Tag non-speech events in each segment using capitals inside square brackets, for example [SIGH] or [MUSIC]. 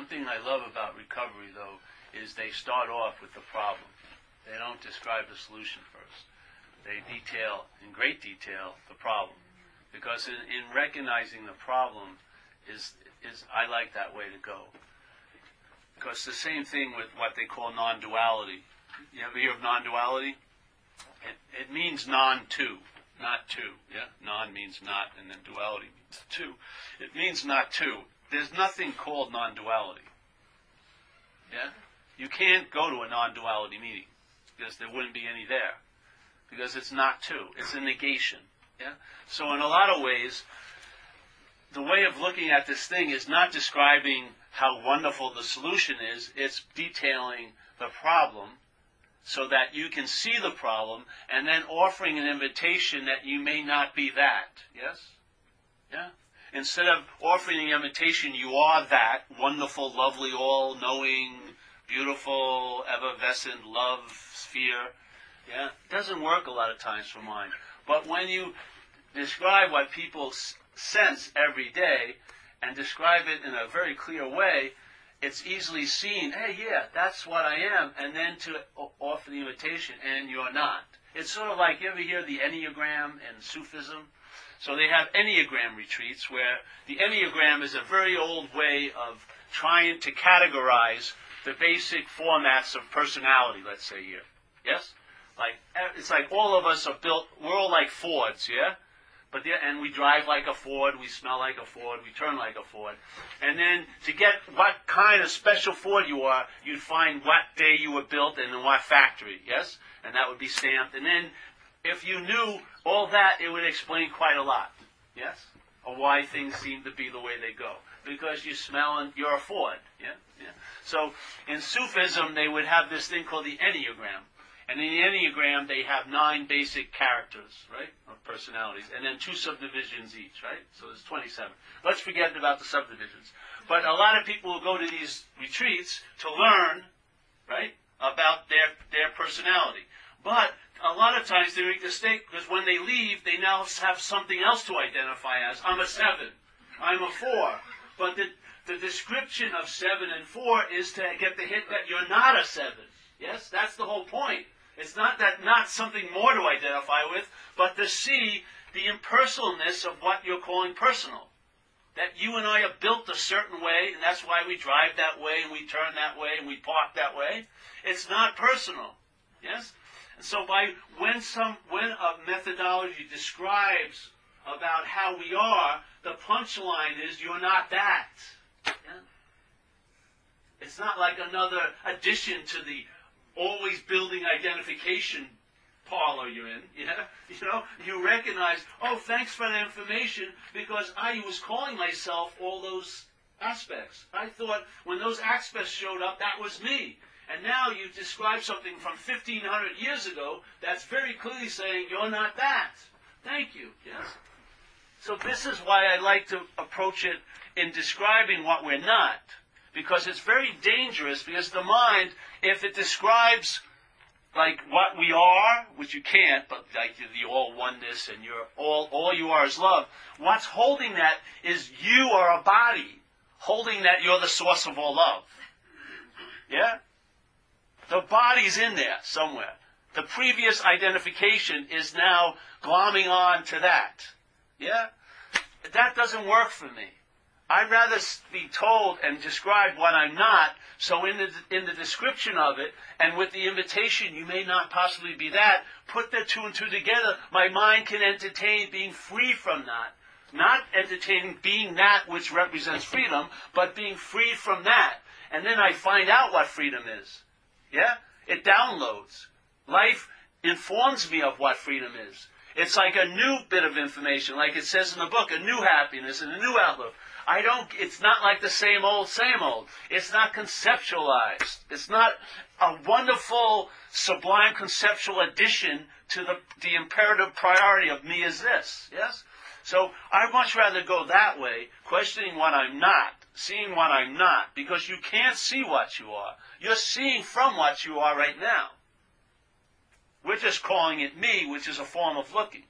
One thing I love about recovery, though, is they start off with the problem. They don't describe the solution first. They detail, in great detail, the problem. Because in, in recognizing the problem is, is, I like that way to go. Because the same thing with what they call non-duality. You ever hear of non-duality? It, it means non-two, not two. Yeah, non means not, and then duality means two. It means not two. There's nothing called non-duality. Yeah, you can't go to a non-duality meeting because there wouldn't be any there because it's not two. It's a negation. Yeah. So in a lot of ways, the way of looking at this thing is not describing how wonderful the solution is. It's detailing the problem so that you can see the problem and then offering an invitation that you may not be that. Yes? Yeah? Instead of offering the imitation, you are that wonderful, lovely, all knowing, beautiful, effervescent love sphere. Yeah? It doesn't work a lot of times for mine. But when you describe what people sense every day and describe it in a very clear way, it's easily seen, hey, yeah, that's what I am, and then to offer the invitation, and you're not. It's sort of like, you ever hear the Enneagram in Sufism? So they have Enneagram retreats where the Enneagram is a very old way of trying to categorize the basic formats of personality, let's say here. Yes? Like, it's like all of us are built, we're all like Fords, yeah? But the, and we drive like a Ford, we smell like a Ford, we turn like a Ford. And then to get what kind of special Ford you are, you'd find what day you were built and in what factory, yes? And that would be stamped. And then if you knew all that, it would explain quite a lot, yes? Or why things seem to be the way they go. Because you smell and you're a Ford, yeah? yeah? So in Sufism, they would have this thing called the Enneagram. And in the Enneagram, they have nine basic characters, right, of personalities, and then two subdivisions each, right? So there's 27. Let's forget about the subdivisions. But a lot of people will go to these retreats to learn, right, about their, their personality. But a lot of times they make the mistake because when they leave, they now have something else to identify as. I'm a seven. I'm a four. But the, the description of seven and four is to get the hit that you're not a seven. Yes, that's the whole point. It's not that not something more to identify with, but to see the impersonalness of what you're calling personal. That you and I are built a certain way, and that's why we drive that way, and we turn that way, and we park that way. It's not personal. Yes? And so by when some when a methodology describes about how we are, the punchline is you're not that. Yeah? It's not like another addition to the always building identification parlor you're in. [LAUGHS] Yeah? You know, you recognize, oh, thanks for the information because I was calling myself all those aspects. I thought when those aspects showed up, that was me. And now you describe something from 1500 years ago that's very clearly saying you're not that. Thank you. Yes. So this is why I like to approach it in describing what we're not because it's very dangerous because the mind, if it describes like what we are, which you can't, but like the all oneness and you're all all you are is love. What's holding that is you are a body, holding that you're the source of all love. Yeah? The body's in there somewhere. The previous identification is now glomming on to that. Yeah? That doesn't work for me. I'd rather be told and described what I'm not. So in the in the description of it, and with the invitation, you may not possibly be that. Put the two and two together. My mind can entertain being free from that, not entertaining being that which represents freedom, but being free from that. And then I find out what freedom is. Yeah, it downloads. Life informs me of what freedom is. It's like a new bit of information, like it says in the book, a new happiness and a new outlook. I don't, it's not like the same old, same old. It's not conceptualized. It's not a wonderful, sublime conceptual addition to the, the imperative priority of me is this. Yes? So I'd much rather go that way, questioning what I'm not, seeing what I'm not, because you can't see what you are. You're seeing from what you are right now. We're just calling it me, which is a form of looking.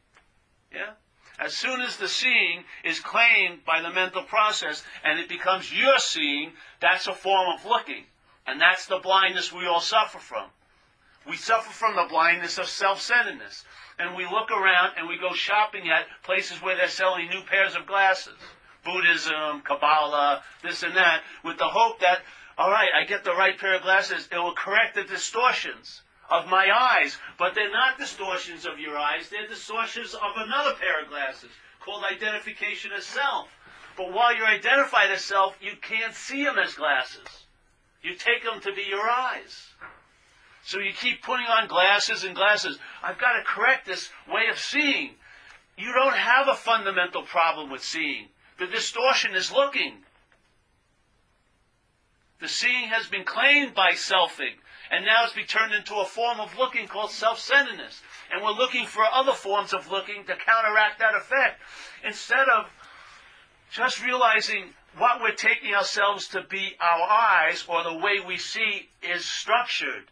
Yeah? As soon as the seeing is claimed by the mental process and it becomes your seeing, that's a form of looking. And that's the blindness we all suffer from. We suffer from the blindness of self-centeredness. And we look around and we go shopping at places where they're selling new pairs of glasses. Buddhism, Kabbalah, this and that, with the hope that, all right, I get the right pair of glasses, it will correct the distortions of my eyes. But they're not distortions of your eyes, they're distortions of another pair of glasses called identification as self. But while you're identified as self, you can't see them as glasses. You take them to be your eyes. So you keep putting on glasses and glasses. I've got to correct this way of seeing. You don't have a fundamental problem with seeing. The distortion is looking. The seeing has been claimed by selfing, and now it's been turned into a form of looking called self-centeredness. And we're looking for other forms of looking to counteract that effect. Instead of just realizing what we're taking ourselves to be our eyes or the way we see is structured.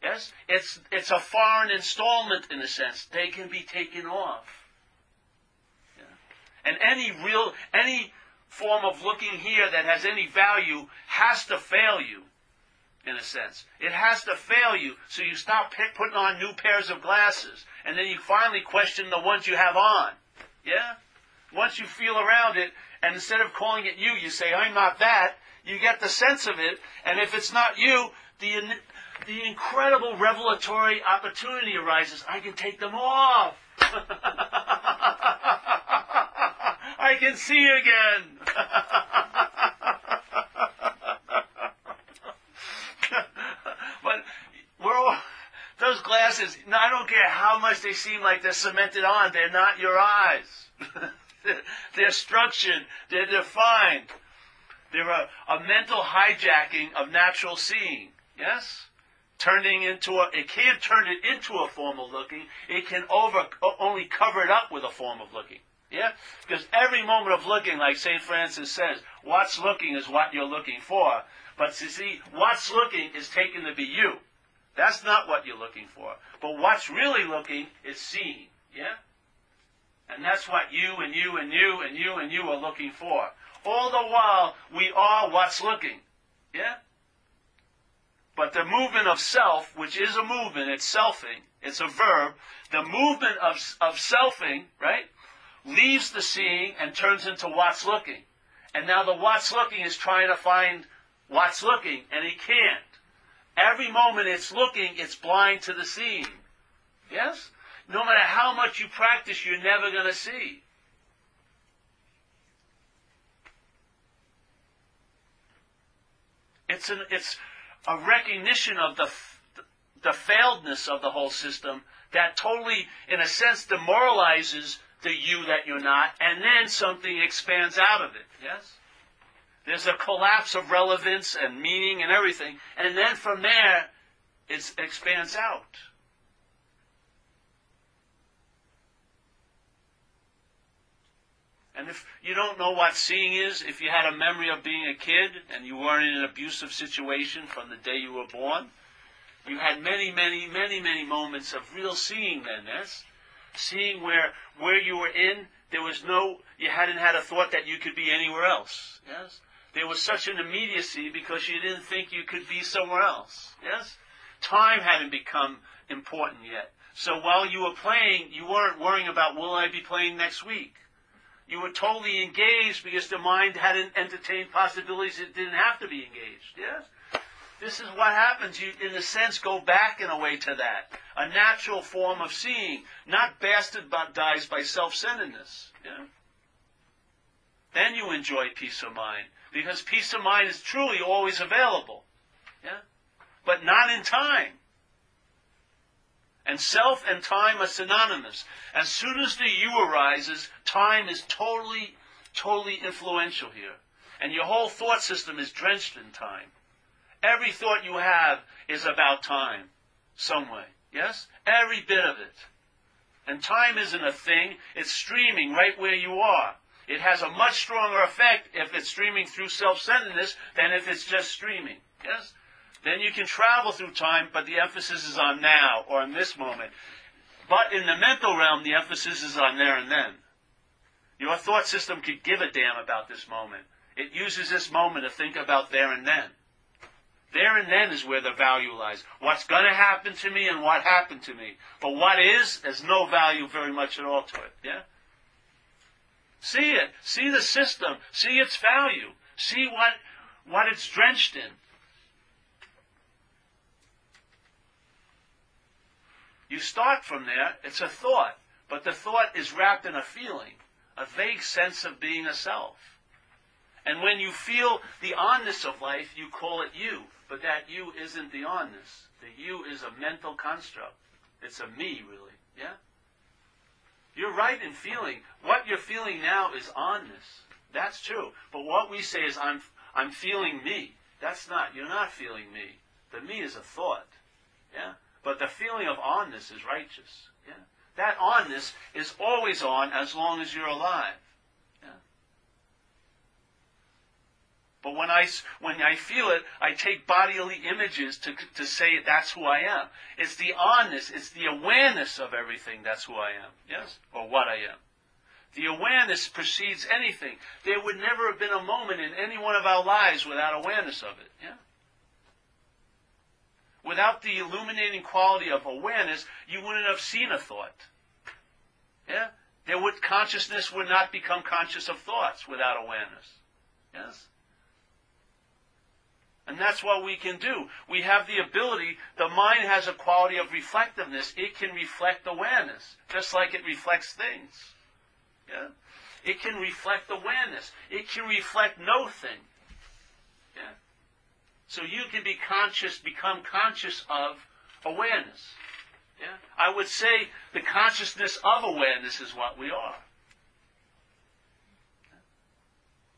Yes? It's, it's a foreign installment in a sense. They can be taken off. And any real, any form of looking here that has any value has to fail you, in a sense. It has to fail you, so you stop putting on new pairs of glasses, and then you finally question the ones you have on. Yeah? Once you feel around it, and instead of calling it you, you say, I'm not that, you get the sense of it, and if it's not you, the, the incredible revelatory opportunity arises. I can take them off. [LAUGHS] I can see again. [LAUGHS] but we're all, those glasses, I don't care how much they seem like they're cemented on, they're not your eyes. [LAUGHS] they're structured, they're defined. They're a, a mental hijacking of natural seeing. Yes? Turning into a, it can't turn it into a form of looking. It can over, only cover it up with a form of looking. Yeah? Because every moment of looking, like St. Francis says, what's looking is what you're looking for. But you see, what's looking is taken to be you. That's not what you're looking for. But what's really looking is seeing. Yeah? And that's what you and you and you and you and you are looking for. All the while, we are what's looking. Yeah? But the movement of self, which is a movement, it's selfing, it's a verb, the movement of, of selfing, right, leaves the seeing and turns into what's looking. And now the what's looking is trying to find what's looking, and he can't. Every moment it's looking, it's blind to the seeing. Yes? No matter how much you practice, you're never going to see. It's an, it's a recognition of the, the failedness of the whole system that totally, in a sense, demoralizes the you that you're not, and then something expands out of it. Yes? There's a collapse of relevance and meaning and everything, and then from there, it expands out. And if you don't know what seeing is, if you had a memory of being a kid and you weren't in an abusive situation from the day you were born, you had many, many, many, many moments of real seeing then, yes? Seeing where, where you were in, there was no, you hadn't had a thought that you could be anywhere else, yes? There was such an immediacy because you didn't think you could be somewhere else, yes? Time hadn't become important yet. So while you were playing, you weren't worrying about, will I be playing next week? You were totally engaged because the mind hadn't entertained possibilities it didn't have to be engaged. Yes? This is what happens. You, in a sense, go back in a way to that. A natural form of seeing, not bastardized by self-centeredness. Then you enjoy peace of mind. Because peace of mind is truly always available. Yeah? But not in time. And self and time are synonymous. As soon as the you arises, time is totally, totally influential here. And your whole thought system is drenched in time. Every thought you have is about time, some way. Yes? Every bit of it. And time isn't a thing, it's streaming right where you are. It has a much stronger effect if it's streaming through self-centeredness than if it's just streaming. Yes? Then you can travel through time, but the emphasis is on now or in this moment. But in the mental realm, the emphasis is on there and then. Your thought system could give a damn about this moment. It uses this moment to think about there and then. There and then is where the value lies. What's going to happen to me and what happened to me. But what is, there's no value very much at all to it. Yeah? See it. See the system. See its value. See what, what it's drenched in. You start from there, it's a thought, but the thought is wrapped in a feeling, a vague sense of being a self. And when you feel the onness of life, you call it you, but that you isn't the onness. The you is a mental construct. It's a me, really. Yeah? You're right in feeling. What you're feeling now is onness. That's true. But what we say is, I'm, I'm feeling me. That's not. You're not feeling me. The me is a thought. Yeah? But the feeling of onness is righteous. Yeah? That onness is always on as long as you're alive. Yeah? But when I, when I feel it, I take bodily images to, to say that's who I am. It's the onness, it's the awareness of everything that's who I am. Yes? Or what I am. The awareness precedes anything. There would never have been a moment in any one of our lives without awareness of it. Yeah? Without the illuminating quality of awareness, you wouldn't have seen a thought. Yeah? There would consciousness would not become conscious of thoughts without awareness. Yes? And that's what we can do. We have the ability, the mind has a quality of reflectiveness. It can reflect awareness, just like it reflects things. Yeah? It can reflect awareness. It can reflect no thing. Yeah? So you can be conscious, become conscious of awareness. Yeah? I would say the consciousness of awareness is what we are.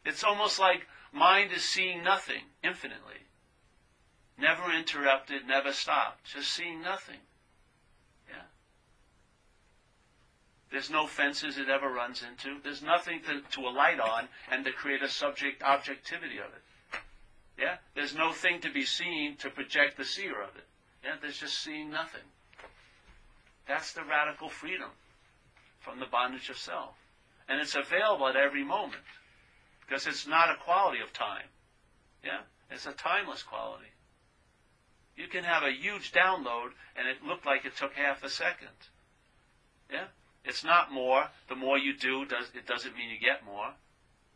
It's almost like mind is seeing nothing infinitely. Never interrupted, never stopped. Just seeing nothing. Yeah. There's no fences it ever runs into. There's nothing to, to alight on and to create a subject objectivity of it. Yeah? There's no thing to be seen to project the seer of it. Yeah? There's just seeing nothing. That's the radical freedom from the bondage of self. And it's available at every moment. Because it's not a quality of time. Yeah? It's a timeless quality. You can have a huge download and it looked like it took half a second. Yeah? It's not more. The more you do, does, it doesn't mean you get more.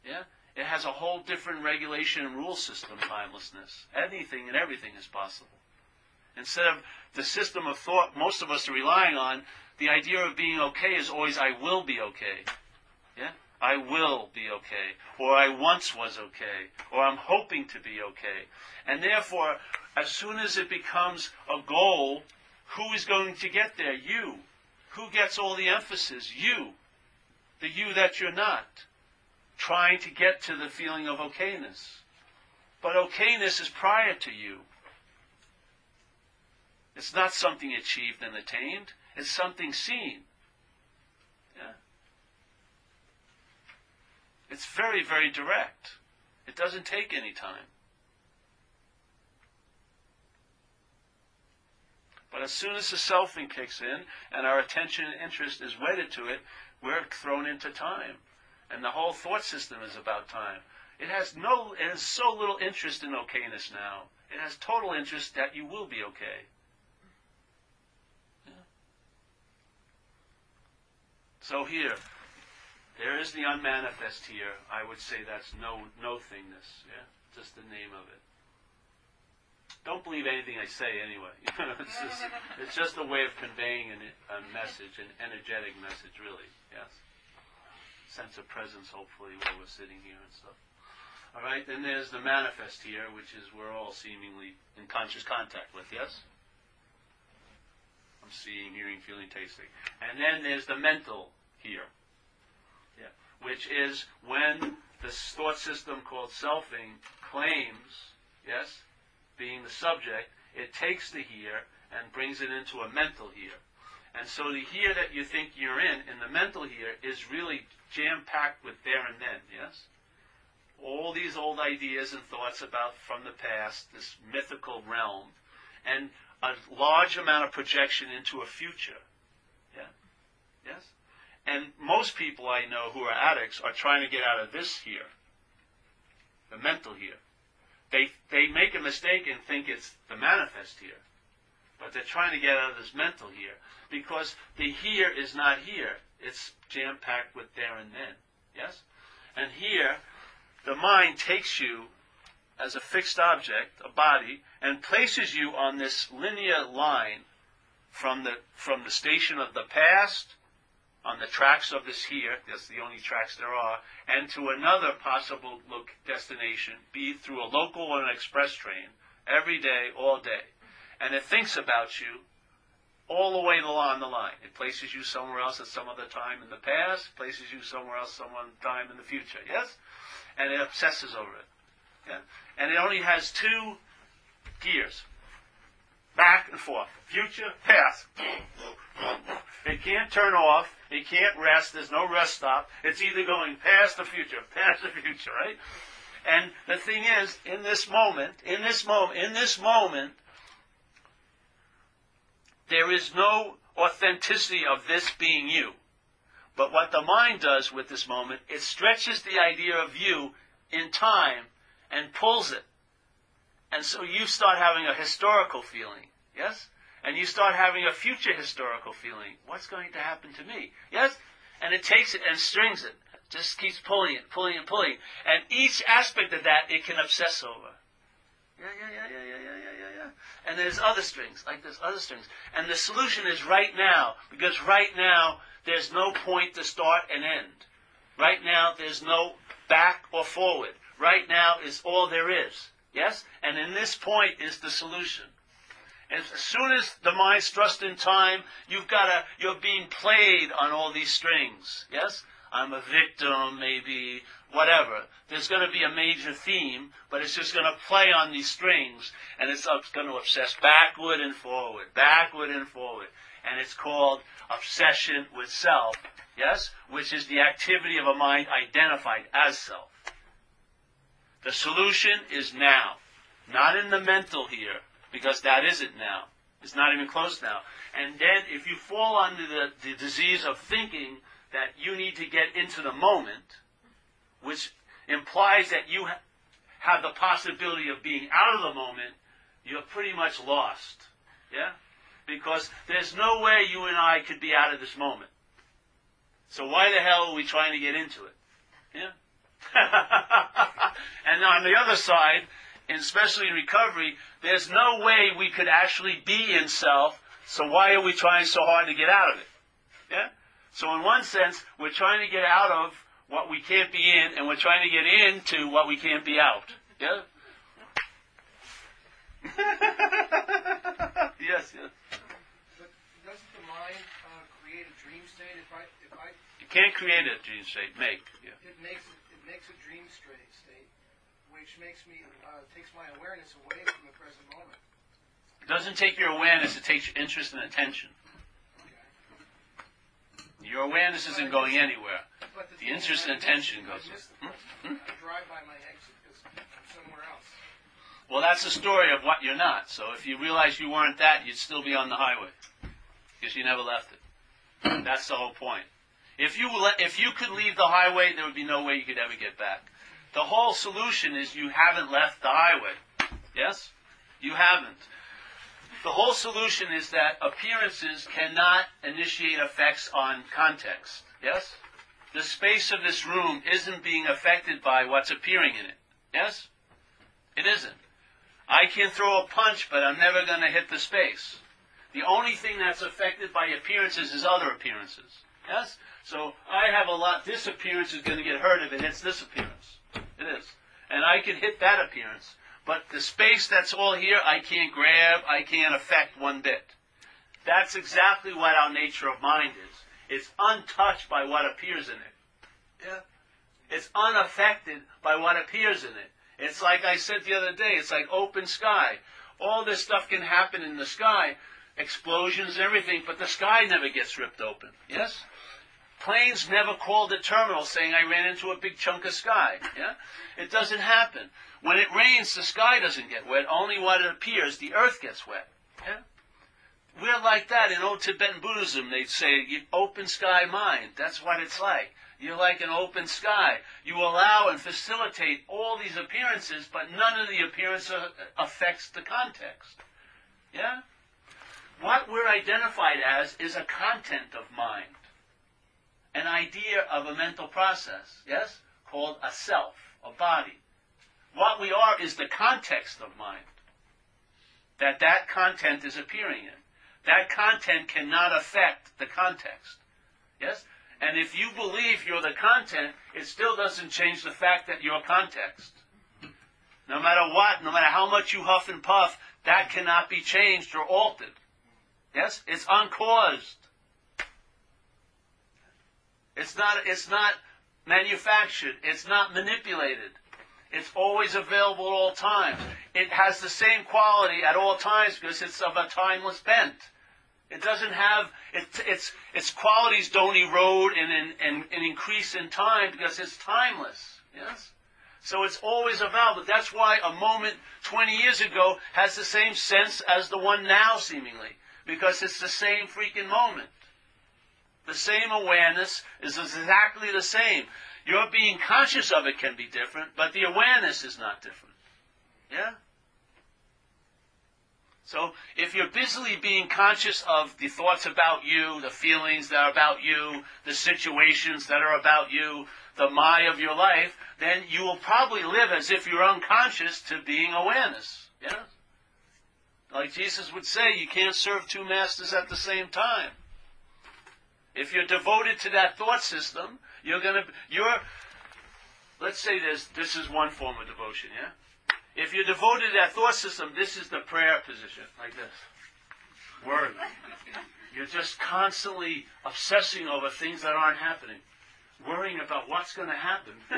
Yeah? It has a whole different regulation and rule system, timelessness. Anything and everything is possible. Instead of the system of thought most of us are relying on, the idea of being okay is always, I will be okay. Yeah? I will be okay. Or I once was okay. Or I'm hoping to be okay. And therefore, as soon as it becomes a goal, who is going to get there? You. Who gets all the emphasis? You. The you that you're not trying to get to the feeling of okayness. But okayness is prior to you. It's not something achieved and attained, it's something seen. Yeah? It's very, very direct. It doesn't take any time. But as soon as the selfing kicks in and our attention and interest is wedded to it, we're thrown into time. And the whole thought system is about time. It has no, it has so little interest in okayness now. It has total interest that you will be okay. So here, there is the unmanifest here. I would say that's no no thingness. Yeah, just the name of it. Don't believe anything I say anyway. [LAUGHS] it's, just, it's just a way of conveying an, a message, an energetic message, really. Yes sense of presence, hopefully, while we're sitting here and stuff. All right, then there's the manifest here, which is we're all seemingly in conscious contact with, yes? I'm seeing, hearing, feeling, tasting. And then there's the mental here, which is when the thought system called selfing claims, yes, being the subject, it takes the here and brings it into a mental here. And so the here that you think you're in, in the mental here, is really jam packed with there and then, yes? All these old ideas and thoughts about from the past, this mythical realm, and a large amount of projection into a future. Yeah? Yes? And most people I know who are addicts are trying to get out of this here, the mental here. They, they make a mistake and think it's the manifest here. But they're trying to get out of this mental here because the here is not here. It's jam packed with there and then. Yes? And here, the mind takes you as a fixed object, a body, and places you on this linear line from the, from the station of the past, on the tracks of this here, that's the only tracks there are, and to another possible look destination, be through a local or an express train, every day, all day. And it thinks about you all the way along the line. It places you somewhere else at some other time in the past, places you somewhere else some time in the future. Yes? And it obsesses over it. Yeah? And it only has two gears. Back and forth. Future, past. It can't turn off. It can't rest. There's no rest stop. It's either going past the future, [LAUGHS] past the future, right? And the thing is, in this moment, in this moment, in this moment, there is no authenticity of this being you. But what the mind does with this moment, it stretches the idea of you in time and pulls it. And so you start having a historical feeling. Yes? And you start having a future historical feeling. What's going to happen to me? Yes? And it takes it and strings it. Just keeps pulling it, pulling it, pulling. And each aspect of that it can obsess over. Yeah, yeah, yeah, yeah, yeah, yeah, yeah, yeah. And there's other strings, like there's other strings. And the solution is right now, because right now there's no point to start and end. Right now there's no back or forward. Right now is all there is. Yes? And in this point is the solution. As soon as the mind's thrust in time, you've got to, you're being played on all these strings. Yes? I'm a victim, maybe, whatever. There's going to be a major theme, but it's just going to play on these strings, and it's going to obsess backward and forward, backward and forward. And it's called obsession with self, yes? Which is the activity of a mind identified as self. The solution is now. Not in the mental here, because that isn't now. It's not even close now. And then if you fall under the, the disease of thinking that you need to get into the moment, which implies that you ha- have the possibility of being out of the moment, you're pretty much lost. Yeah? Because there's no way you and I could be out of this moment. So why the hell are we trying to get into it? Yeah? [LAUGHS] and on the other side, especially in recovery, there's no way we could actually be in self, so why are we trying so hard to get out of it? Yeah? So in one sense, we're trying to get out of what we can't be in, and we're trying to get into what we can't be out. Yeah? [LAUGHS] yes, yes. But doesn't the mind uh, create a dream state? If I, if I, You can't create a dream state. Make. Yeah. it makes it makes a dream state, state, which makes me uh, takes my awareness away from the present moment. It doesn't take your awareness, it takes your interest and attention. Okay. Your awareness isn't going anywhere. But The is, interest and attention goes. the Hmm? I drive by my exit because I'm somewhere else. Well, that's the story of what you're not. So if you realize you weren't that, you'd still be on the highway because you never left it. That's the whole point. If you le- if you could leave the highway, there would be no way you could ever get back. The whole solution is you haven't left the highway. Yes, you haven't. The whole solution is that appearances cannot initiate effects on context. Yes, the space of this room isn't being affected by what's appearing in it. Yes, it isn't. I can throw a punch, but I'm never going to hit the space. The only thing that's affected by appearances is other appearances. Yes? So I have a lot, this appearance is going to get hurt if it hits this appearance. It is. And I can hit that appearance. But the space that's all here, I can't grab, I can't affect one bit. That's exactly what our nature of mind is. It's untouched by what appears in it. Yeah? It's unaffected by what appears in it. It's like I said the other day, it's like open sky. All this stuff can happen in the sky, explosions and everything, but the sky never gets ripped open. Yes? Planes never called the terminal saying I ran into a big chunk of sky. Yeah? It doesn't happen. When it rains, the sky doesn't get wet. Only what it appears, the earth gets wet. Yeah? we're like that in old Tibetan Buddhism. They'd say, open sky mind. That's what it's like. You're like an open sky. You allow and facilitate all these appearances, but none of the appearance uh, affects the context. Yeah? What we're identified as is a content of mind, an idea of a mental process, yes? Called a self, a body. What we are is the context of mind that that content is appearing in. That content cannot affect the context. Yes? And if you believe you're the content, it still doesn't change the fact that you're context. No matter what, no matter how much you huff and puff, that cannot be changed or altered. Yes? It's uncaused. It's not, it's not manufactured. It's not manipulated. It's always available at all times. It has the same quality at all times because it's of a timeless bent. It doesn't have it, its its qualities don't erode and, and, and increase in time because it's timeless. Yes. So it's always available. That's why a moment 20 years ago has the same sense as the one now, seemingly, because it's the same freaking moment. The same awareness is exactly the same. Your being conscious of it can be different, but the awareness is not different. Yeah? So if you're busily being conscious of the thoughts about you, the feelings that are about you, the situations that are about you, the my of your life, then you will probably live as if you're unconscious to being awareness. Yeah? Like Jesus would say, you can't serve two masters at the same time. If you're devoted to that thought system, you're gonna you're let's say this this is one form of devotion, yeah? If you're devoted to that thought system, this is the prayer position, like this. Word. You're just constantly obsessing over things that aren't happening, worrying about what's going to happen. [LAUGHS]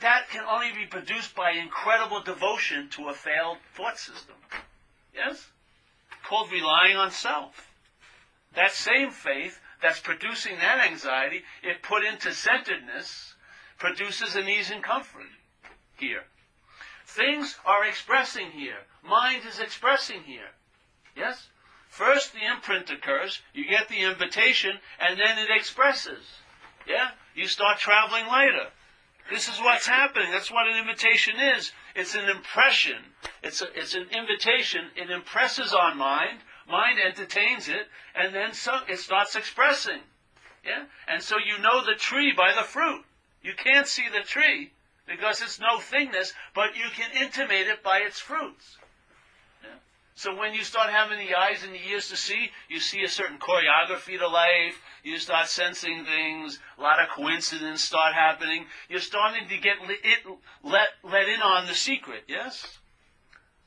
that can only be produced by incredible devotion to a failed thought system. Yes? Called relying on self. That same faith that's producing that anxiety, if put into centeredness, produces an ease and comfort here. Things are expressing here. Mind is expressing here. Yes? First the imprint occurs, you get the invitation, and then it expresses. Yeah? You start traveling later. This is what's happening. That's what an invitation is. It's an impression. It's, a, it's an invitation. It impresses on mind. Mind entertains it, and then so, it starts expressing. Yeah? And so you know the tree by the fruit. You can't see the tree, because it's no thingness, but you can intimate it by its fruits. Yeah? So when you start having the eyes and the ears to see, you see a certain choreography to life, you start sensing things, a lot of coincidence start happening, you're starting to get it let, let in on the secret, yes?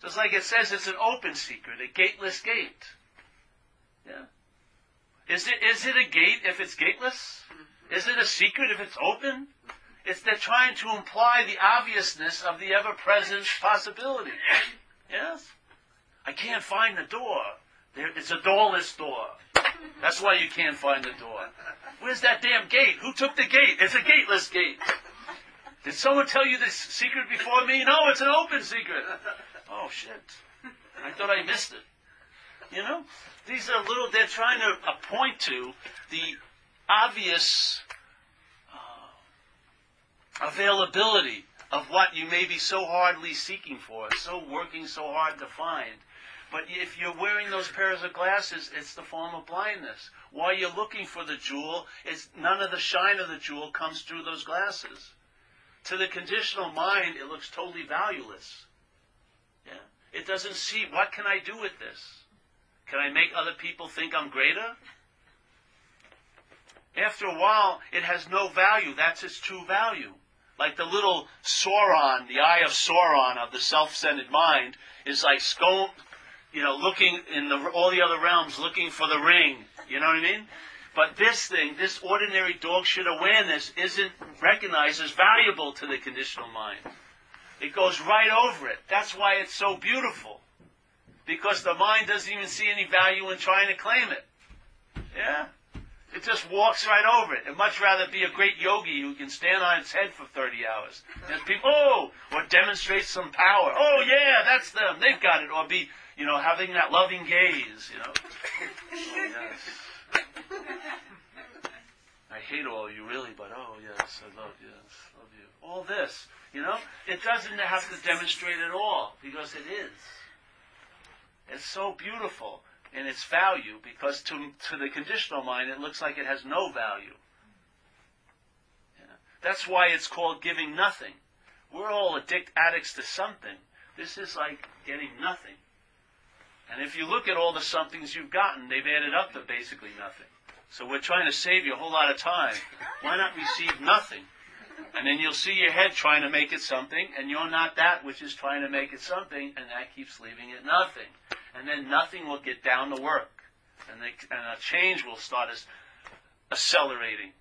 Just like it says, it's an open secret, a gateless gate. Yeah. Is it, is it a gate if it's gateless? Mm-hmm. Is it a secret if it's open? It's they're trying to imply the obviousness of the ever-present possibility. Yes? I can't find the door. There, it's a doorless door. That's why you can't find the door. Where's that damn gate? Who took the gate? It's a gateless gate. Did someone tell you this secret before me? No, it's an open secret. Oh shit. I thought I missed it. You know? These are little, they're trying to uh, point to the obvious availability of what you may be so hardly seeking for, so working so hard to find. But if you're wearing those pairs of glasses, it's the form of blindness. While you're looking for the jewel, it's none of the shine of the jewel comes through those glasses. To the conditional mind, it looks totally valueless. It doesn't see what can I do with this? Can I make other people think I'm greater? After a while, it has no value. That's its true value like the little Sauron, the eye of Sauron of the self-centered mind is like scone, you know, looking in the, all the other realms, looking for the ring. You know what I mean? But this thing, this ordinary dog shit awareness isn't recognized as valuable to the conditional mind. It goes right over it. That's why it's so beautiful. Because the mind doesn't even see any value in trying to claim it. Yeah? It just walks right over it. I'd much rather be a great yogi who can stand on its head for 30 hours. And people, oh, or demonstrate some power. Oh, yeah, that's them. They've got it. Or be, you know, having that loving gaze, you know. [LAUGHS] yes. I hate all you really, but oh yes, I love yes, love you. All this, you know, it doesn't have to demonstrate at all because it is. It's so beautiful in its value because to, to the conditional mind it looks like it has no value. Yeah. That's why it's called giving nothing. We're all addict addicts to something. This is like getting nothing. And if you look at all the somethings you've gotten, they've added up to basically nothing. So we're trying to save you a whole lot of time. Why not receive nothing? And then you'll see your head trying to make it something, and you're not that which is trying to make it something, and that keeps leaving it nothing. And then nothing will get down to work. And, and a change will start as accelerating.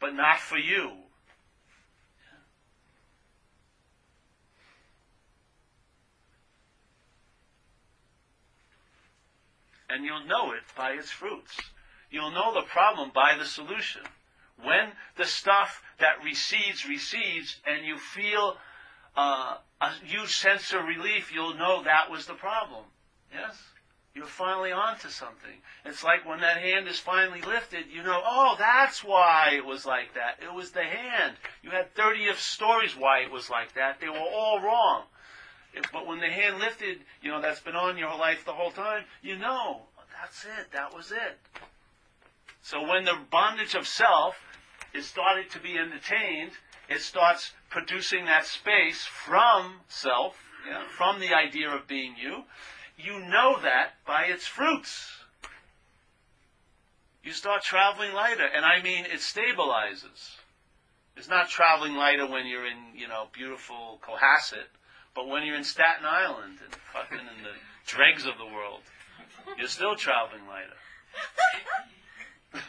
But not for you. And you'll know it by its fruits. You'll know the problem by the solution. When the stuff that recedes recedes and you feel uh, a huge sense of relief, you'll know that was the problem. Yes? You're finally onto something. It's like when that hand is finally lifted, you know, oh, that's why it was like that. It was the hand. You had 30 of stories why it was like that. They were all wrong. But when the hand lifted, you know, that's been on your life the whole time, you know, that's it. That was it. So when the bondage of self is started to be entertained, it starts producing that space from self, from the idea of being you. You know that by its fruits. You start traveling lighter, and I mean it stabilizes. It's not traveling lighter when you're in, you know, beautiful Cohasset, but when you're in Staten Island and fucking in the dregs of the world, you're still traveling lighter. [LAUGHS] [LAUGHS]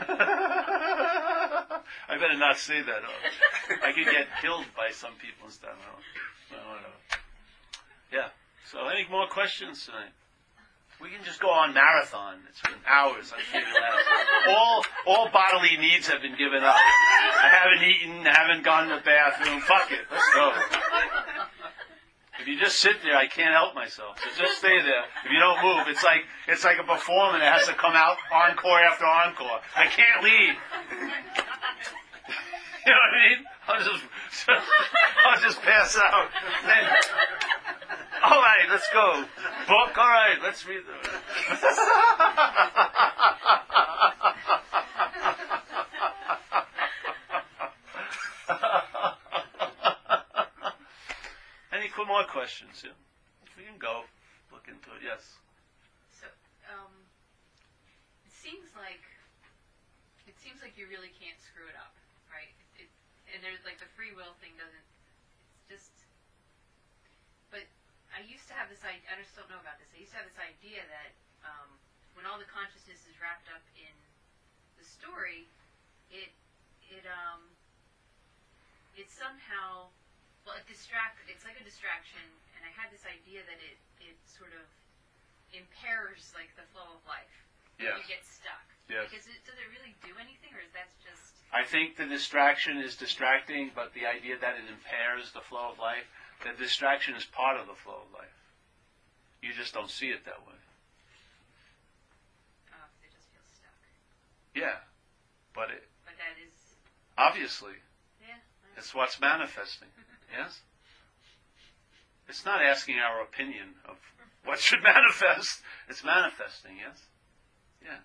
I better not say that. I could get killed by some people in Staten Island. Yeah. So, any more questions tonight? We can just go on marathon. It's been hours. I can't last. All all bodily needs have been given up. I haven't eaten. I haven't gone to the bathroom. Fuck it. Let's go. If you just sit there, I can't help myself. So just stay there. If you don't move, it's like it's like a performer that has to come out encore after encore. I can't leave. [LAUGHS] you know what I mean? I'll just [LAUGHS] I'll just pass out. Then, all right, let's go. Book. All right, let's read. [LAUGHS] Any more questions? Yeah. We can go look into it. Yes. So, um, it seems like it seems like you really can't screw it up, right? It, and there's like the free will thing doesn't. It's just. But I used to have this idea. I just don't know about this. I used to have this idea that um, when all the consciousness is wrapped up in the story, it it um it somehow well it distract it's like a distraction and I had this idea that it it sort of impairs like the flow of life. Yes. You get stuck. Yes. Because it, does it really do anything or is that just I think the distraction is distracting, but the idea that it impairs the flow of life, the distraction is part of the flow of life. You just don't see it that way. oh, it just feels stuck. Yeah. But it, But that is obviously, yeah. it's what's manifesting. [LAUGHS] Yes? It's not asking our opinion of what should manifest. It's manifesting, yes? Yeah.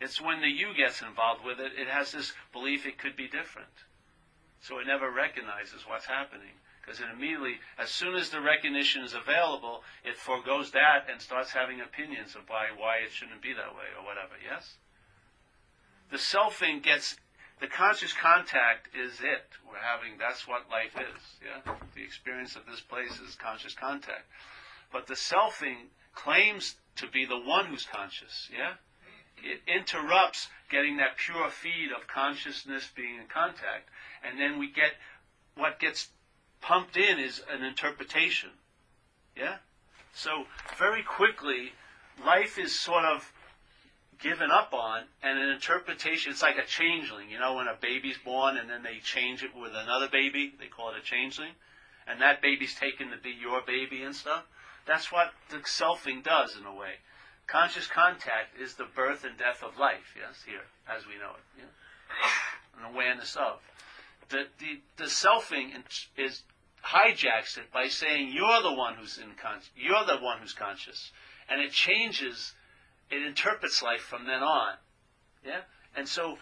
It's when the you gets involved with it, it has this belief it could be different. So it never recognizes what's happening. Because it immediately, as soon as the recognition is available, it foregoes that and starts having opinions of why, why it shouldn't be that way or whatever, yes? The selfing gets the conscious contact is it. We're having, that's what life is, yeah? The experience of this place is conscious contact. But the selfing claims to be the one who's conscious, yeah? It interrupts getting that pure feed of consciousness being in contact. And then we get, what gets pumped in is an interpretation, yeah? So very quickly, life is sort of given up on and an interpretation it's like a changeling you know when a baby's born and then they change it with another baby they call it a changeling and that baby's taken to be your baby and stuff That's what the selfing does in a way. Conscious contact is the birth and death of life, yes, here, as we know it. Yeah? An awareness of. The, the, the selfing is hijacks it by saying you're the one who's in con- you're the one who's conscious. And it changes, it interprets life from then on. Yeah? And so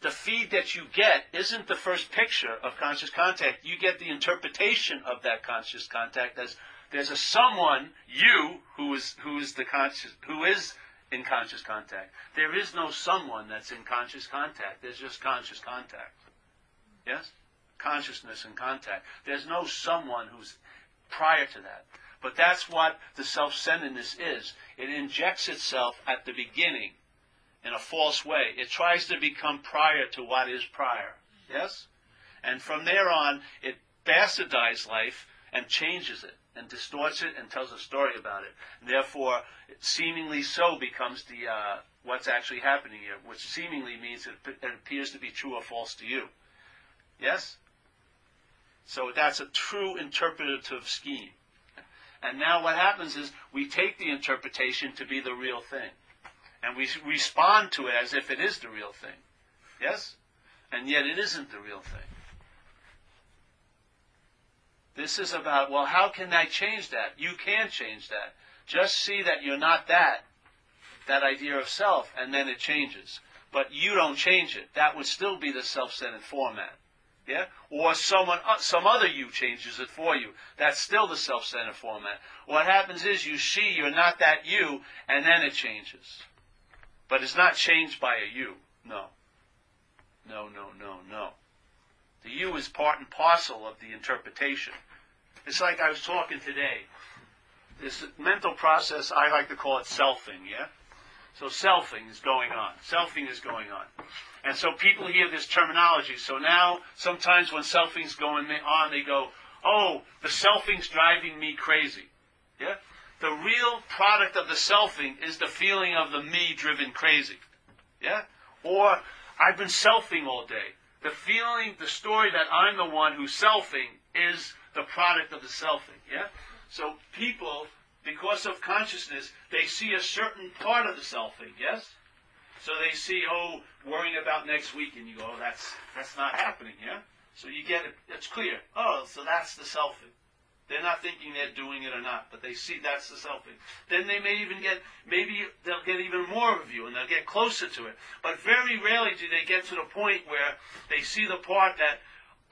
the feed that you get isn't the first picture of conscious contact. You get the interpretation of that conscious contact as there's a someone, you, who is who is the conscious who is in conscious contact. There is no someone that's in conscious contact. There's just conscious contact. Yes? Consciousness and contact. There's no someone who's prior to that. But that's what the self-centeredness is. It injects itself at the beginning in a false way. It tries to become prior to what is prior. Yes? And from there on, it bastardizes life and changes it and distorts it and tells a story about it. Therefore, seemingly so becomes the uh, what's actually happening here, which seemingly means it, it appears to be true or false to you. Yes? So that's a true interpretative scheme. And now what happens is we take the interpretation to be the real thing. And we respond to it as if it is the real thing. Yes? And yet it isn't the real thing. This is about, well, how can I change that? You can change that. Just see that you're not that, that idea of self, and then it changes. But you don't change it. That would still be the self-centered format. Yeah? Or someone, uh, some other you changes it for you. That's still the self-centered format. What happens is you see you're not that you, and then it changes. But it's not changed by a you. No. No, no, no, no. The you is part and parcel of the interpretation. It's like I was talking today. This mental process, I like to call it selfing, yeah? So selfing is going on. Selfing is going on. And so people hear this terminology. So now, sometimes when selfing's going on, they go, oh, the selfing's driving me crazy. Yeah? The real product of the selfing is the feeling of the me driven crazy. Yeah? Or I've been selfing all day. The feeling, the story that I'm the one who's selfing is the product of the selfing. Yeah? So people, because of consciousness, they see a certain part of the selfing, yes? So they see, oh, worrying about next week, and you go, oh, that's that's not happening, yeah? So you get it, it's clear. Oh, so that's the selfing. They're not thinking they're doing it or not, but they see that's the selfing. Then they may even get, maybe they'll get even more of you and they'll get closer to it. But very rarely do they get to the point where they see the part that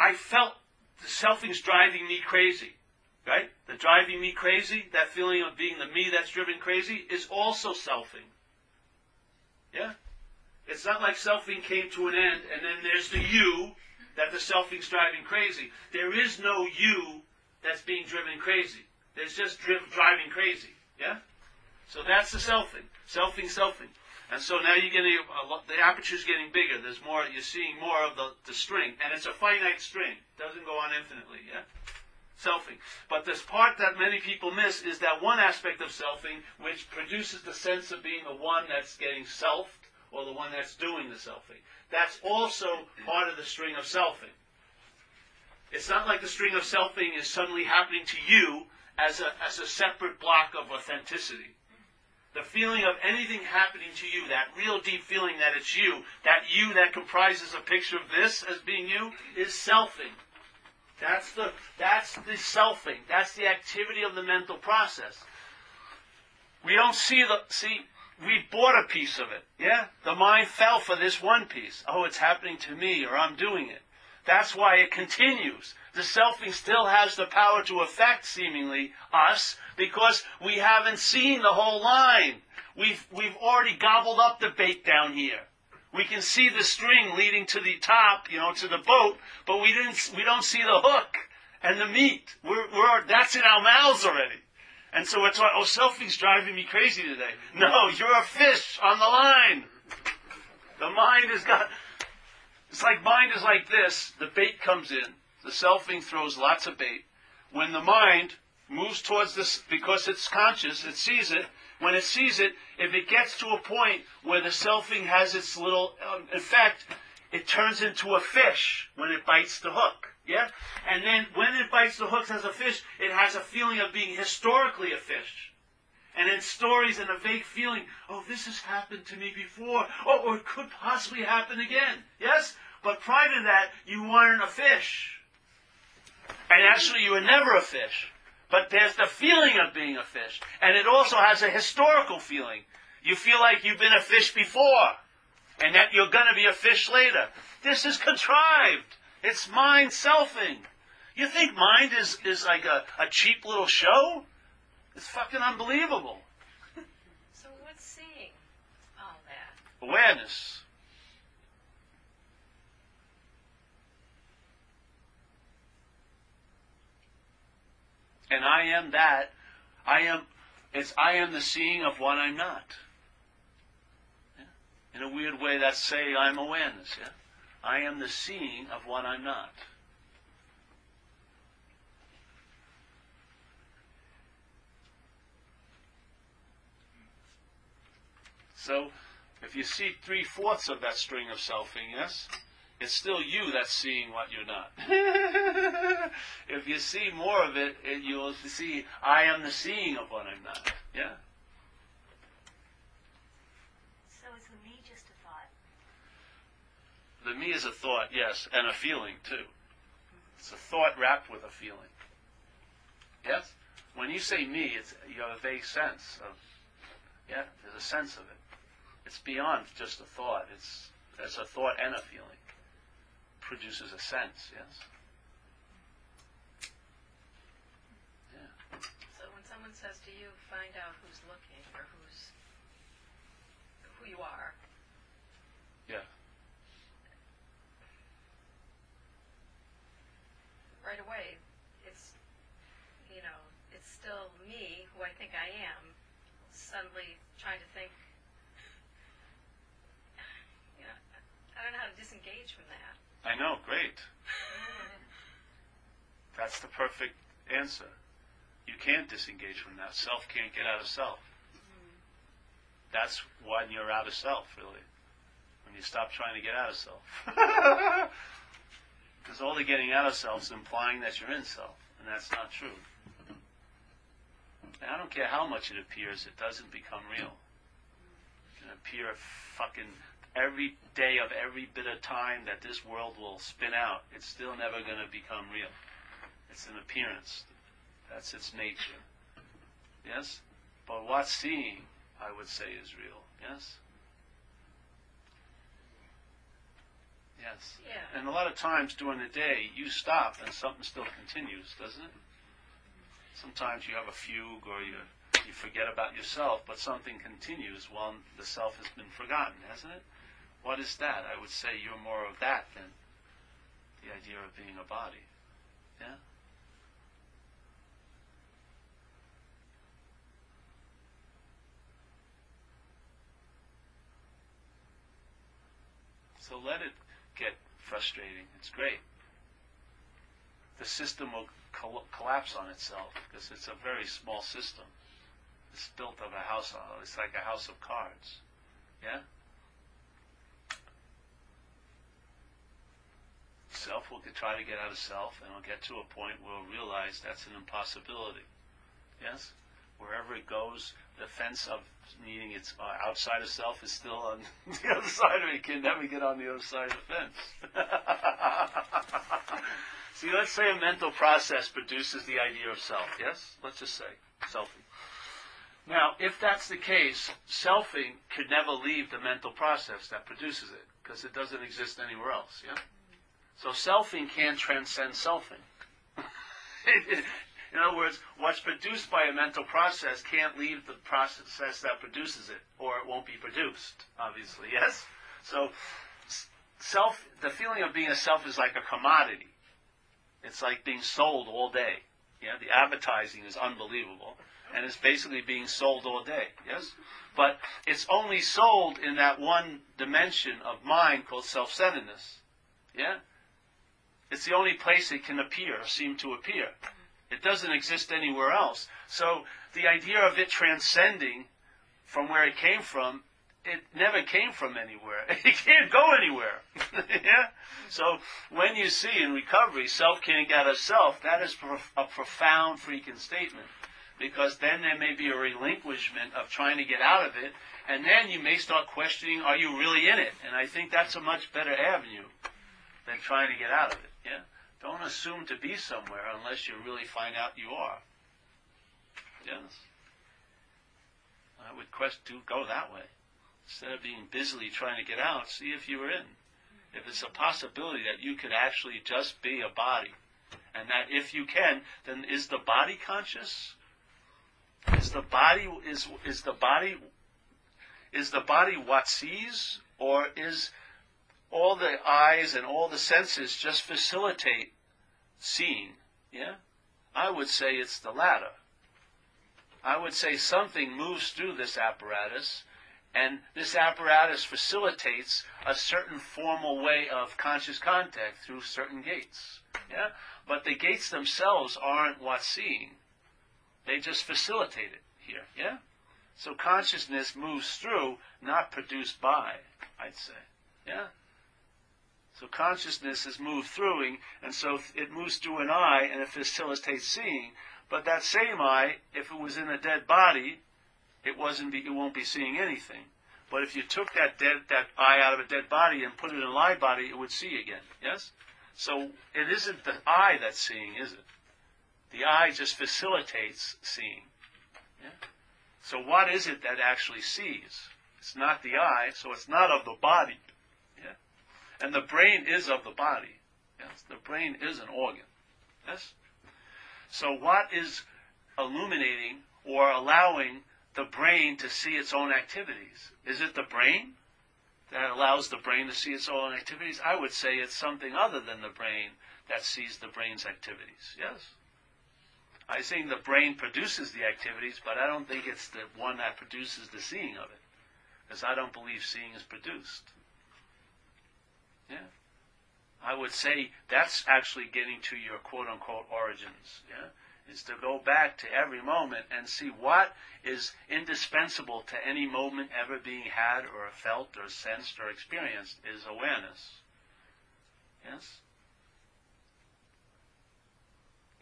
I felt the selfing's driving me crazy. Right? The driving me crazy, that feeling of being the me that's driven crazy, is also selfing. Yeah? It's not like selfing came to an end and then there's the you that the selfing's driving crazy. There is no you that's being driven crazy. There's just driving crazy. Yeah? So that's the selfing. Selfing, selfing. And so now you're getting, uh, the aperture's getting bigger. There's more, you're seeing more of the, the string. And it's a finite string. It doesn't go on infinitely, yeah? Selfing. But this part that many people miss is that one aspect of selfing which produces the sense of being the one that's getting selfed or the one that's doing the selfing. That's also part of the string of selfing. It's not like the string of selfing is suddenly happening to you as a, as a separate block of authenticity. The feeling of anything happening to you, that real deep feeling that it's you, that you that comprises a picture of this as being you, is selfing. That's the, that's the selfing. That's the activity of the mental process. We don't see the, see, we bought a piece of it. Yeah? The mind fell for this one piece. Oh, it's happening to me, or I'm doing it. That's why it continues. The selfing still has the power to affect, seemingly, us, because we haven't seen the whole line. We've, we've already gobbled up the bait down here. We can see the string leading to the top, you know, to the boat, but we didn't, we don't see the hook and the meat. We're, we're, that's in our mouths already. And so it's like, oh, selfing's driving me crazy today. [LAUGHS] No, you're a fish on the line. The mind has got, it's like mind is like this. The bait comes in. The selfing throws lots of bait. When the mind moves towards this, because it's conscious, it sees it. When it sees it, if it gets to a point where the selfing has its little um, effect, it turns into a fish when it bites the hook. Yeah? And then when it bites the hooks as a fish, it has a feeling of being historically a fish. And in stories and a vague feeling, oh, this has happened to me before, oh, or it could possibly happen again. Yes? But prior to that, you weren't a fish. And actually, you were never a fish. But there's the feeling of being a fish. And it also has a historical feeling. You feel like you've been a fish before. And that you're gonna be a fish later. This is contrived. It's mind selfing. You think mind is, is like a, a cheap little show? It's fucking unbelievable. [LAUGHS] So what's seeing all that? Awareness. And I am that. I am, it's I am the seeing of what I'm not. Yeah? In a weird way, that's saying I'm awareness. Yeah? I am the seeing of what I'm not. So, if you see three fourths of that string of selfing, yes, it's still you that's seeing what you're not. [LAUGHS] if you see more of it, it, you'll see I am the seeing of what I'm not. Yeah. So is the me just a thought? The me is a thought, yes, and a feeling too. It's a thought wrapped with a feeling. Yes? When you say me, it's you have a vague sense of yeah, there's a sense of it. It's beyond just a thought. It's it's a thought and a feeling. Produces a sense, yes? Yeah. So when someone says to you, find out who's looking or who's who you are, Yeah. right away, it's you know, it's still me who I think I am. Suddenly trying to think, [SIGHS] you know, I don't know how to disengage from that. I know, great. That's the perfect answer. You can't disengage from that. Self can't get out of self. That's when you're out of self, really. When you stop trying to get out of self. [LAUGHS] Because all the getting out of self is implying that you're in self, and that's not true. And I don't care how much it appears, it doesn't become real. It can appear a fucking every day of every bit of time that this world will spin out, it's still never going to become real. It's an appearance. That's its nature. Yes? But what's seeing, I would say, is real. Yes? Yes. Yeah. And a lot of times during the day, you stop and something still continues, doesn't it? Sometimes you have a fugue or you, you forget about yourself, but something continues while the self has been forgotten, hasn't it? What is that? I would say you're more of that than the idea of being a body. Yeah? So let it get frustrating. It's great. The system will col- collapse on itself because it's a very small system. It's built of a house. Uh, it's like a house of cards. Yeah. Self will try to get out of self, and it'll get to a point where it'll realize that's an impossibility. Yes. Wherever it goes, the fence of meaning its uh, outside of self is still on [LAUGHS] the other side of it. It can never get on the other side of the fence. [LAUGHS] See, let's say a mental process produces the idea of self, yes? Let's just say, selfing. Now, if that's the case, selfing could never leave the mental process that produces it, because it doesn't exist anywhere else, yeah? So selfing can't transcend selfing. [LAUGHS] In other words, what's produced by a mental process can't leave the process that produces it, or it won't be produced, obviously, [LAUGHS] yes? So, self, the feeling of being a self is like a commodity. It's like being sold all day. Yeah, the advertising is unbelievable, and it's basically being sold all day. Yes, but it's only sold in that one dimension of mind called self-centeredness. Yeah, it's the only place it can appear seem to appear. It doesn't exist anywhere else. So the idea of it transcending from where it came from it never came from anywhere. [LAUGHS] It can't go anywhere. [LAUGHS] yeah? So when you see in recovery, self can't get a self, that is prof- a profound freaking statement. Because then there may be a relinquishment of trying to get out of it, and then you may start questioning, are you really in it? And I think that's a much better avenue than trying to get out of it. Yeah? Don't assume to be somewhere unless you really find out you are. Yes? I would quest to go that way. Instead of being busily trying to get out, see if you were in. If it's a possibility that you could actually just be a body. And that if you can, then is the body conscious? Is the body is is the body is the body what sees or is all the eyes and all the senses just facilitate seeing? Yeah? I would say it's the latter. I would say something moves through this apparatus, and this apparatus facilitates a certain formal way of conscious contact through certain gates. Yeah? But the gates themselves aren't what's seeing. They just facilitate it here. Yeah? So consciousness moves through, not produced by, I'd say. Yeah? So consciousness is moved through, and so it moves through an eye, and it facilitates seeing. But that same eye, if it was in a dead body, it wasn't. Be, it won't be seeing anything. But if you took that dead that eye out of a dead body and put it in a live body, it would see again. Yes. So it isn't the eye that's seeing, is it? The eye just facilitates seeing. Yeah? So what is it that actually sees? It's not the eye, so it's not of the body. And the brain is of the body. Yes? The brain is an organ. Yes? So what is illuminating or allowing the brain to see its own activities? Is it the brain that allows the brain to see its own activities? I would say it's something other than the brain that sees the brain's activities. Yes? I think the brain produces the activities, but I don't think it's the one that produces the seeing of it. Because I don't believe seeing is produced. Yeah? I would say that's actually getting to your quote unquote origins. Yeah? Is to go back to every moment and see what is indispensable to any moment ever being had or felt or sensed or experienced is awareness. Yes?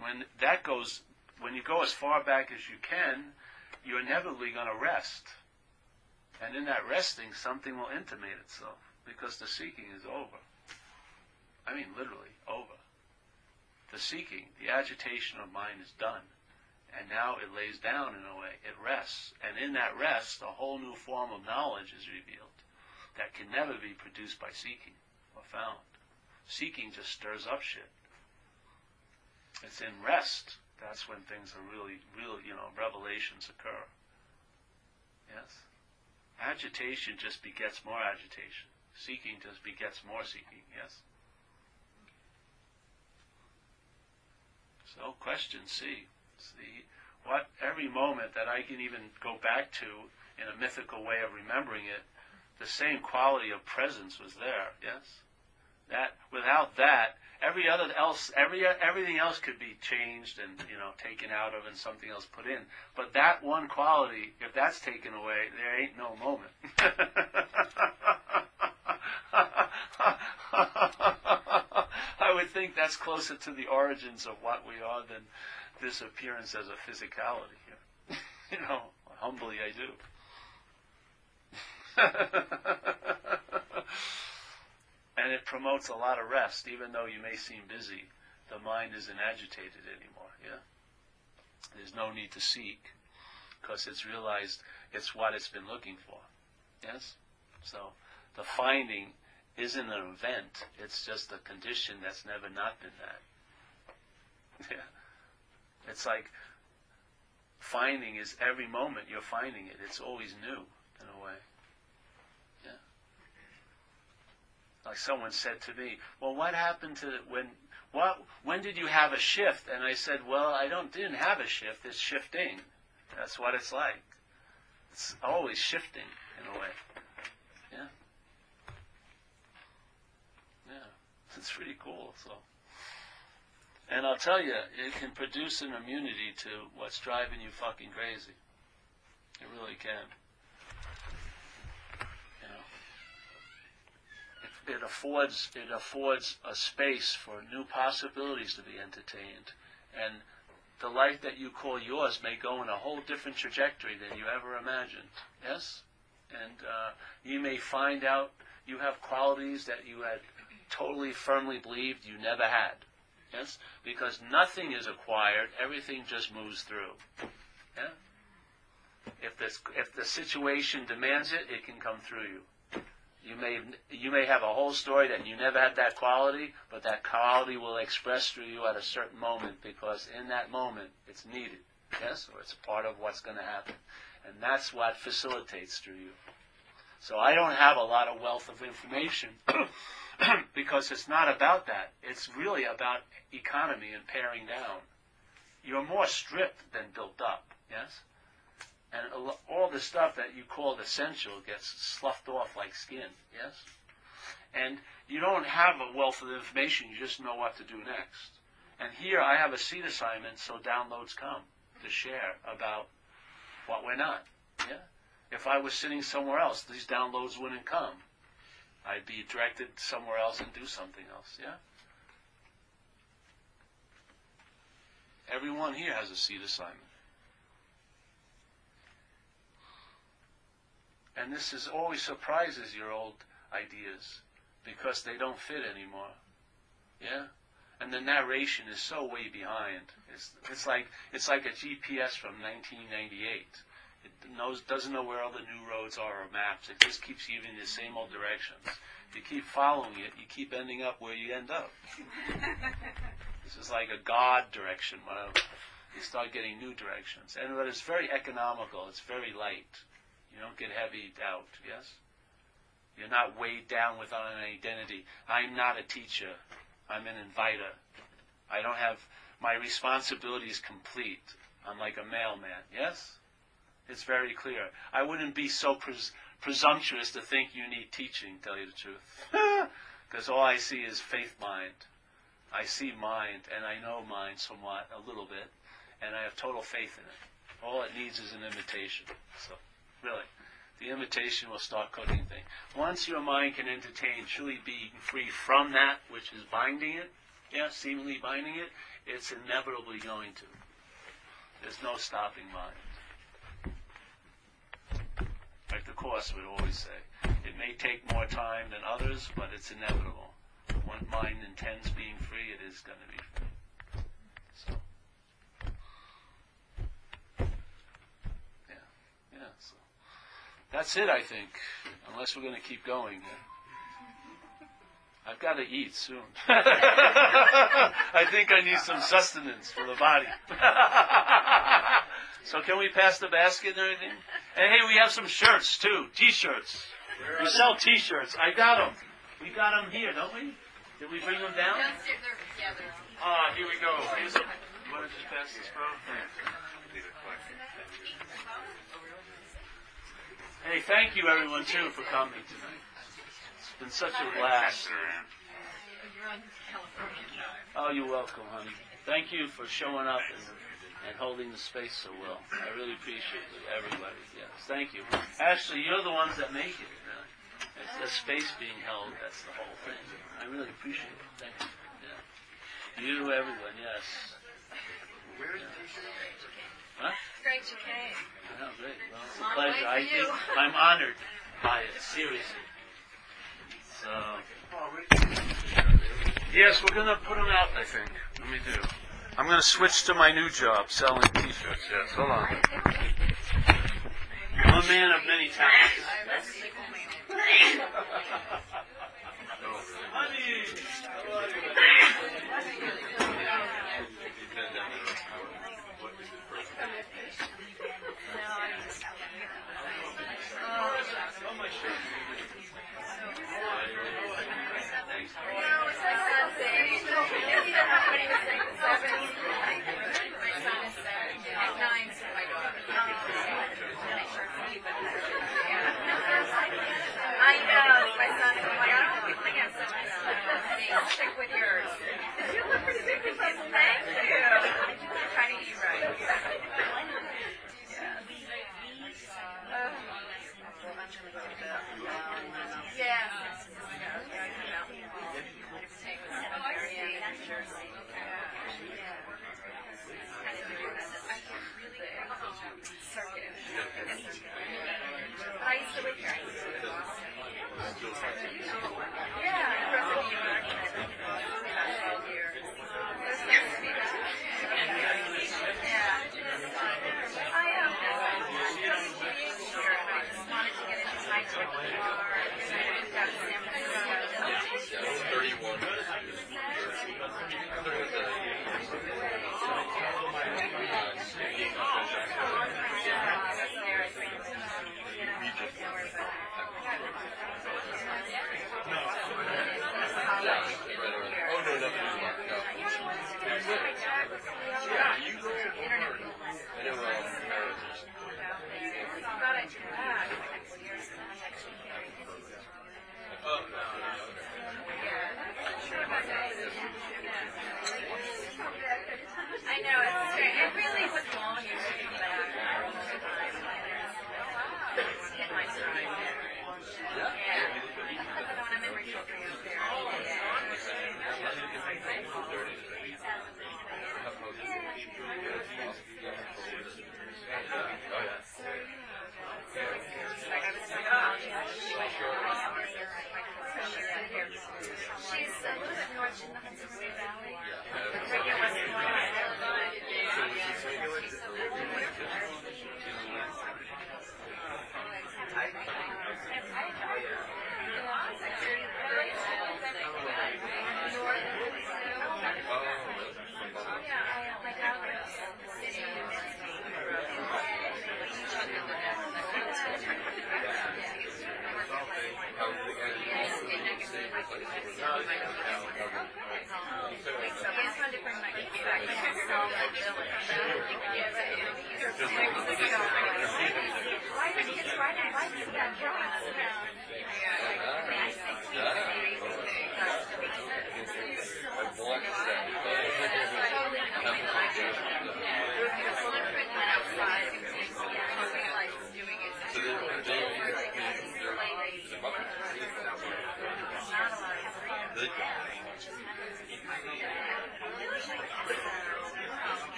When that goes, when you go as far back as you can, you're inevitably going to rest. And in that resting, something will intimate itself because the seeking is over. I mean, literally, over. The seeking, the agitation of mind is done. And now it lays down in a way. It rests. And in that rest, a whole new form of knowledge is revealed that can never be produced by seeking or found. Seeking just stirs up shit. It's in rest. That's when things are really, real, you know, revelations occur. Yes? Agitation just begets more agitation. Seeking just begets more seeking. Yes? So question C. See what every moment that I can even go back to in a mythical way of remembering it, the same quality of presence was there. Yes, that without that, every other else, every everything else could be changed and you know taken out of and something else put in. But that one quality, if that's taken away, there ain't no moment. [LAUGHS] I would think that's closer to the origins of what we are than this appearance as a physicality. [LAUGHS] you know, humbly I do. [LAUGHS] and it promotes a lot of rest, even though you may seem busy. The mind isn't agitated anymore. Yeah, there's no need to seek because it's realized it's what it's been looking for. Yes, so the finding isn't an event. It's just a condition that's never not been that. Yeah. It's like finding is every moment you're finding it. It's always new in a way. Yeah. Like someone said to me, "Well, what happened to when what when did you have a shift?" And I said, "Well, I don't didn't have a shift. It's shifting. That's what it's like. It's always shifting in a way." Yeah. Yeah. It's pretty cool. So. And I'll tell you, it can produce an immunity to what's driving you fucking crazy. It really can. You know, it affords it affords a space for new possibilities to be entertained, and the life that you call yours may go in a whole different trajectory than you ever imagined. Yes, and uh, you may find out you have qualities that you had totally firmly believed you never had. Yes, because nothing is acquired; everything just moves through. Yeah. If this if the situation demands it, it can come through you. You may you may have a whole story that you never had that quality, but that quality will express through you at a certain moment because in that moment it's needed. Yes, or it's part of what's going to happen, and that's what facilitates through you. So I don't have a lot of wealth of information [CLEARS THROAT] [CLEARS THROAT] because it's not about that. It's really about economy and paring down. You're more stripped than built up. Yes and all the stuff that you called essential gets sloughed off like skin, yes? And you don't have a wealth of information, you just know what to do next. And here I have a seat assignment so downloads come to share about what we're not, yeah? If I was sitting somewhere else, these downloads wouldn't come. I'd be directed somewhere else and do something else, yeah? Everyone here has a seat assignment. And this is always surprises your old ideas because they don't fit anymore. Yeah? And the narration is so way behind. It's, it's like it's like a GPS from 1998. It knows doesn't know where all the new roads are or maps. It just keeps giving the same old directions. You keep following it, you keep ending up where you end up. [LAUGHS] this is like a God direction. You start getting new directions, and but it's very economical. It's very light. You don't get heavy out, yes? You're not weighed down with an identity. I'm not a teacher. I'm an inviter. I don't have, my responsibility is complete. I'm like a mailman, yes? It's very clear. I wouldn't be so pres- presumptuous to think you need teaching, tell you the truth. [LAUGHS] Because all I see is faith mind. I see mind, and I know mind somewhat, a little bit, and I have total faith in it. All it needs is an invitation. So. Really. The invitation will start cooking things. Once your mind can entertain truly being free from that which is binding it, yeah, seemingly binding it, it's inevitably going to. There's no stopping mind. Like the Course would always say. It may take more time than others, but it's inevitable. When mind intends being free, it is going to be free. So. Yeah, yeah, so. That's it, I think. Unless we're going to keep going. I've got to eat soon. [LAUGHS] I think I need some sustenance for the body. [LAUGHS] so can we pass the basket and everything? And hey, we have some shirts too, t-shirts. We sell t-shirts. I got them. We got them here, don't we? Did we bring them down? Ah, here we go. Here's a, you want to just pass this? Hey, thank you everyone too for coming tonight. It's been such a blast. Oh, you're welcome, honey. Thank you for showing up and, and holding the space so well. I really appreciate it, everybody. Yes, thank you. Actually, you're the ones that make it. Uh, it's the space being held. That's the whole thing. I really appreciate it. Thank you. Yeah. You, everyone. Yes. Where's yeah. Huh? Great you came. Oh, great. Well, it's a pleasure. I think I'm honored by it, seriously. So, yes, we're going to put them out, I think. Let me do. I'm going to switch to my new job, selling t-shirts. Yes, hold on. I'm a man of many talents. Honey! Oh, no, nothing. No.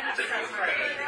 Thank you.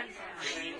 friends now.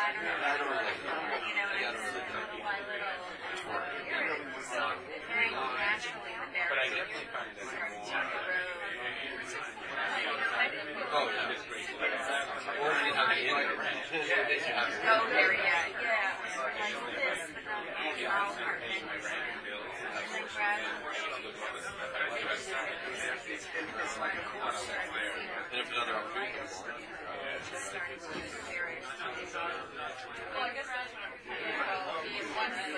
I don't know. And if another opportunity comes along. Well, I guess that's what I'm.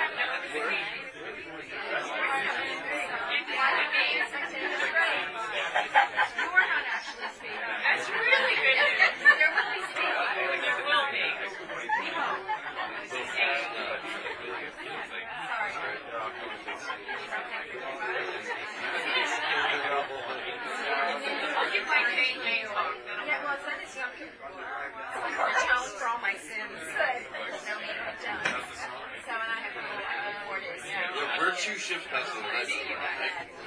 shift festival. Right?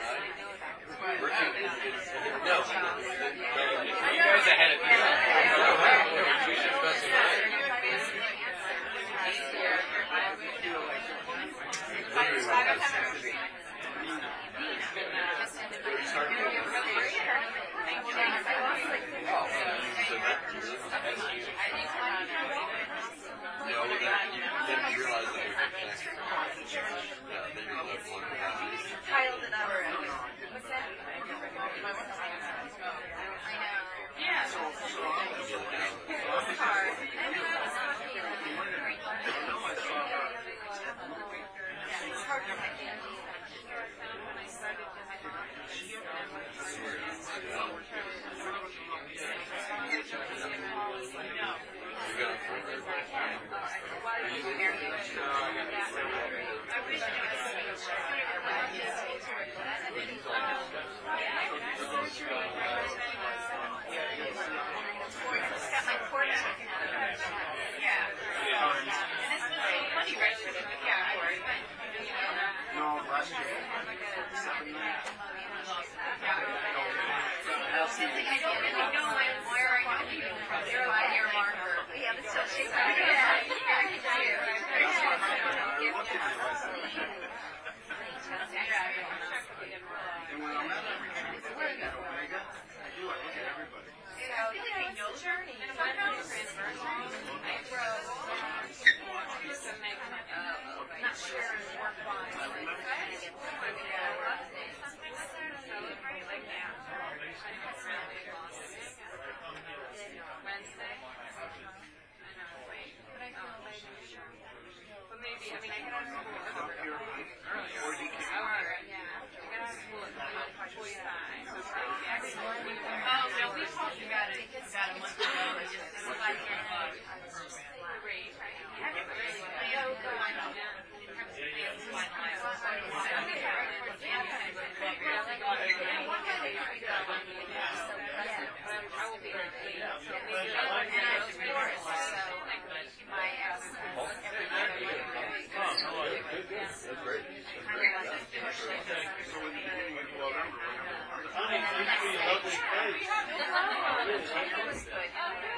When you go around.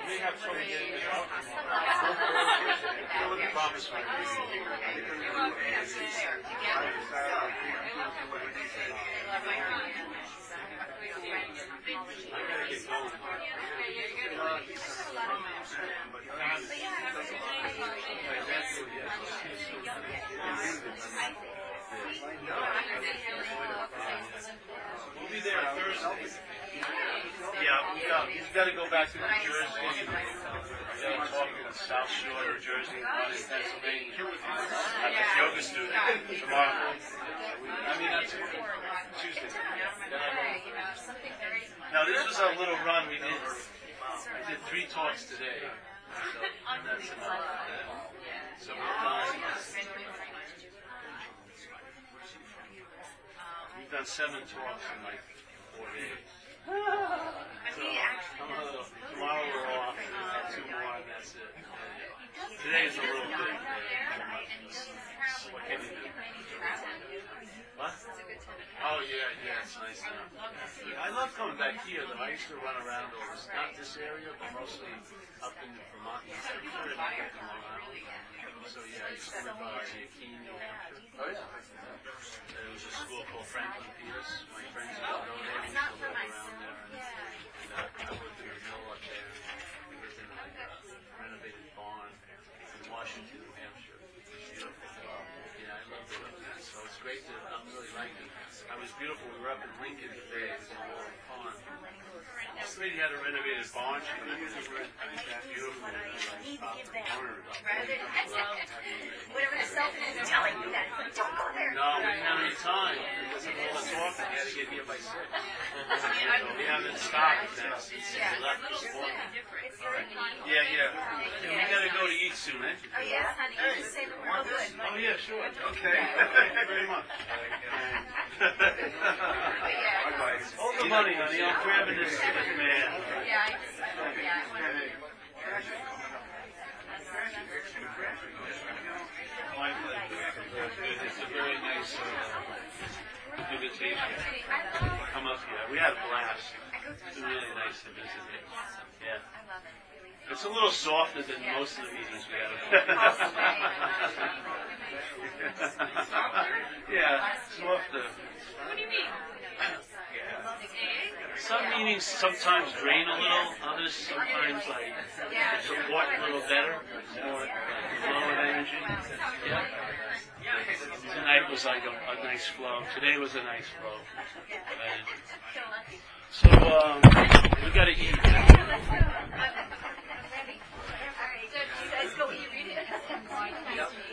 We have something in the beginning of November, We have trouble getting it out. Promise me. We'll be there Thursday. Yeah, we got, we've got to go back to New Jersey. We got to talk in South Shore, New Jersey, Pennsylvania. I'm a yoga student tomorrow. I mean, that's Tuesday. Then I go. Now, this was a little run we did. I did three talks today. [LAUGHS] So that's enough. So we're done. We've done seven talks in like four days. [LAUGHS] So, a little, [LAUGHS] tomorrow we're off, we have two more, and that's it. Today's a little bit. What can you do? What? Oh yeah, yeah, it's nice now. I love coming back here though. I used to run around all this, not this area, but mostly up in Vermont. and stuff. Very much up in Long Island. So yeah, I used to live out in Keene, New Hampshire. Oh yeah. There was a school called Franklin Pierce. My friends would go there. We used to live around there. And, uh, I worked in a mill up there. We lived in a uh, renovated barn in Washington, New Hampshire. Beautiful. Yeah, I loved it up there. So it's great to, I'm really liking it. I was beautiful. We were up in Lincoln today. It was in Walden Pond. This lady had a renovated barn. She lived in it. Beautiful. Top corner. Rather, [LAUGHS] telling you that. Don't go there. No, we didn't have any time. Because of all the talking, I had to get here by six. We haven't stopped now since we It's a left little this morning. different. Yeah, yeah. Yeah, we gotta go to eat soon, eh? Oh, yes, honey. You just say the word. Oh, yeah, sure. Okay. [LAUGHS] Thank you very much. Hold the money, honey. I'm grabbing this man. Yeah, I just, yeah, I wanna. It's a very nice uh, invitation. Come up here. We had a blast. It's really nice to visit you. Yeah. It's a little softer than most of the meetings we have. [LAUGHS] [LAUGHS] [LAUGHS] yeah, softer. What do you mean? Some meetings sometimes drain a little, others sometimes like support a little better, more like, flow of energy. Yeah. Tonight was like a, a nice flow. Today was a nice flow. And so um, we got to eat. So,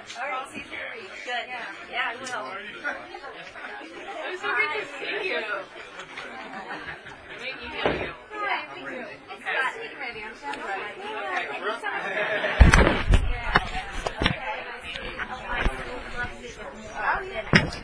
All right, see you. Good. Yeah, yeah I will. I'm [LAUGHS] so good to see you. Wait, you. Thank you. Okay. I'm. Okay. Thank you so much. Yeah. Okay. Oh, yeah.